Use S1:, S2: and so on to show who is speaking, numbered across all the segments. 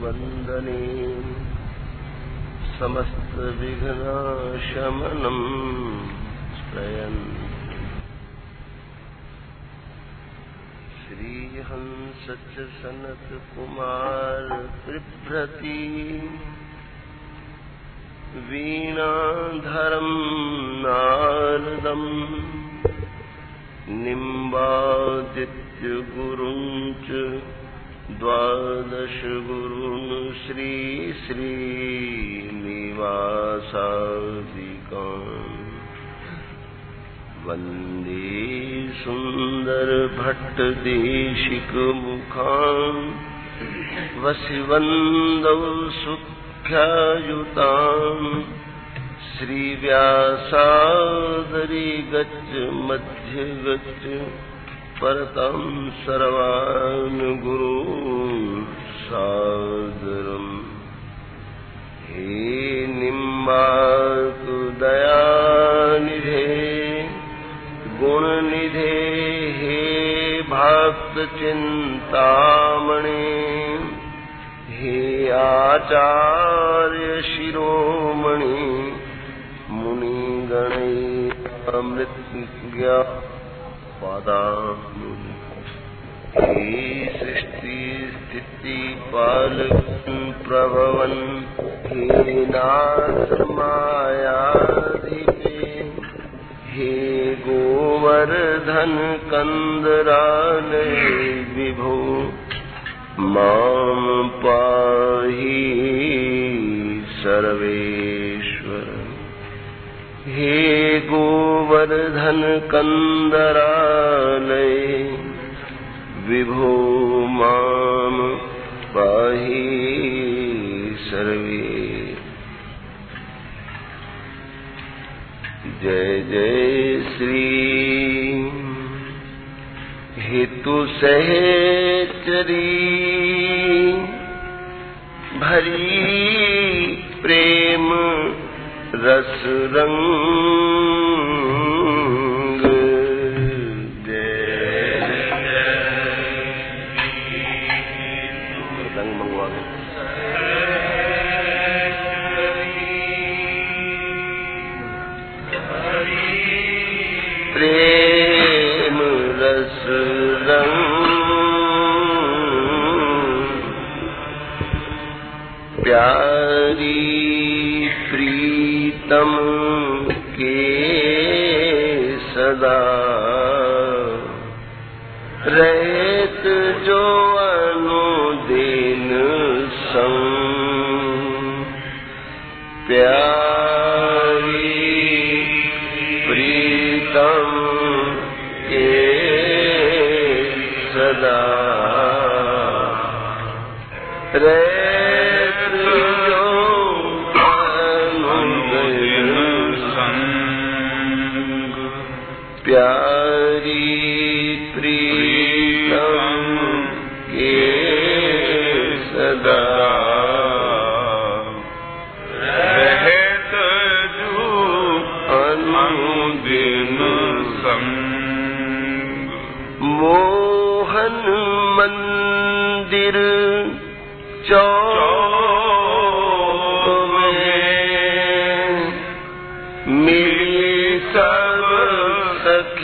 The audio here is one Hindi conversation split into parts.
S1: वन्दने। समस्तविघ्नाशमनम् प्रयन् श्रीहंस च सनत्कुमार बिभ्रति वीणाधरम् नारदम् निम्बादित्यगुरुम् च द्वादशगुरून् श्रीश्रीनिवासादिकान् वन्दे सुन्दरभट्टदेशिकमुखान् वसिवन्दौ सुख्यायुताम् श्रीव्यासादरि गच्छ मध्य गच्छ परतं सर्वान् गुरु भक्तचिन्तामणे हे आचार्य शिरोमणि अमृतज्ञा पादामुनि हे सृष्टि पालकन् प्रभवन् हे नाथ मायादिपे हे गोवर्धन कन्दरालय विभो माँ पाहि सर्वेश्वर। हे गोवर्धन कन्दरालय विभो माँ पाहि सर्वे जय जय श्री हेतु सहचरी भरी प्रेम रस रंग रहत जो अनुदिन संग प्यारी प्रीतम के सदा। रहत जो प्यारी प्रीतम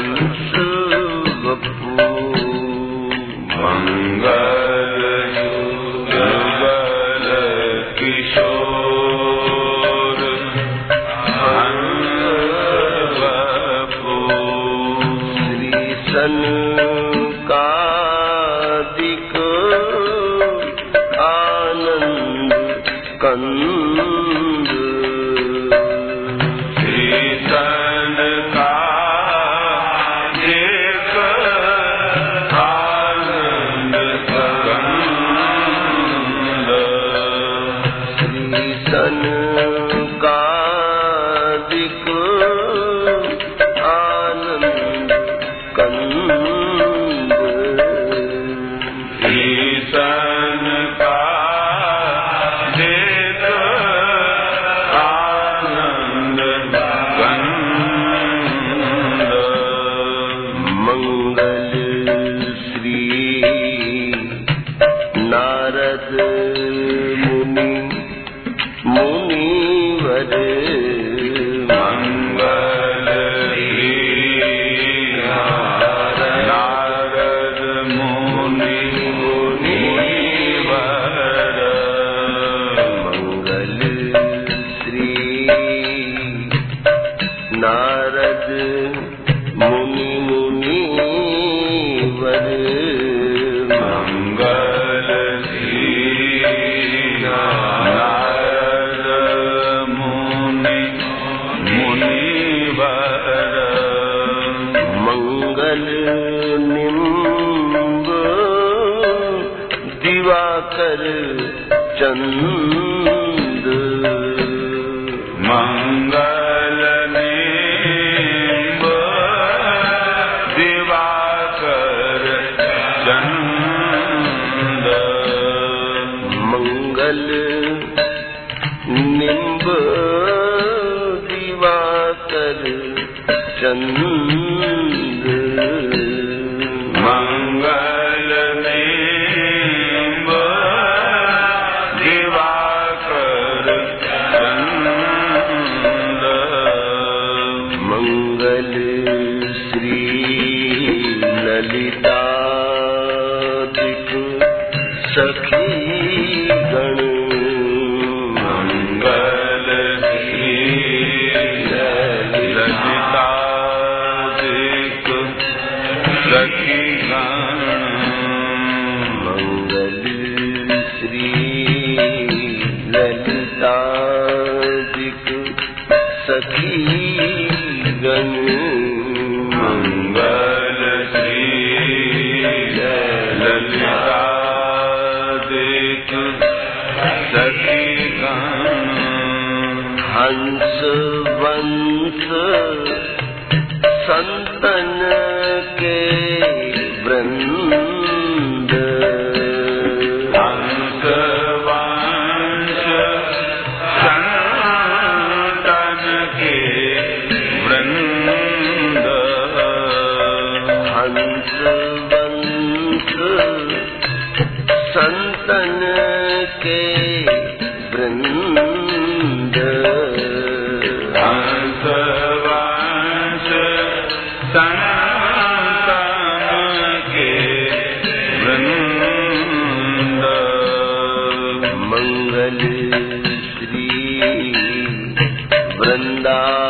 S2: Santo. Ooh.
S1: श्री मंगल श्री वृंदावन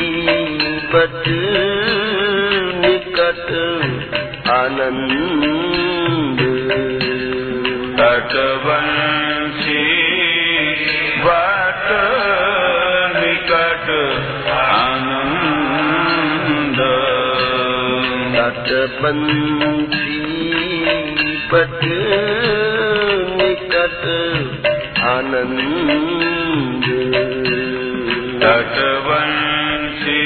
S1: पंछी पट निकट आनंद।
S2: तटवंशी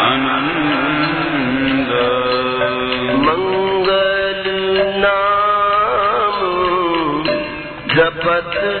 S2: आनंद।
S1: मंगल नाम जपत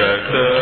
S2: जगत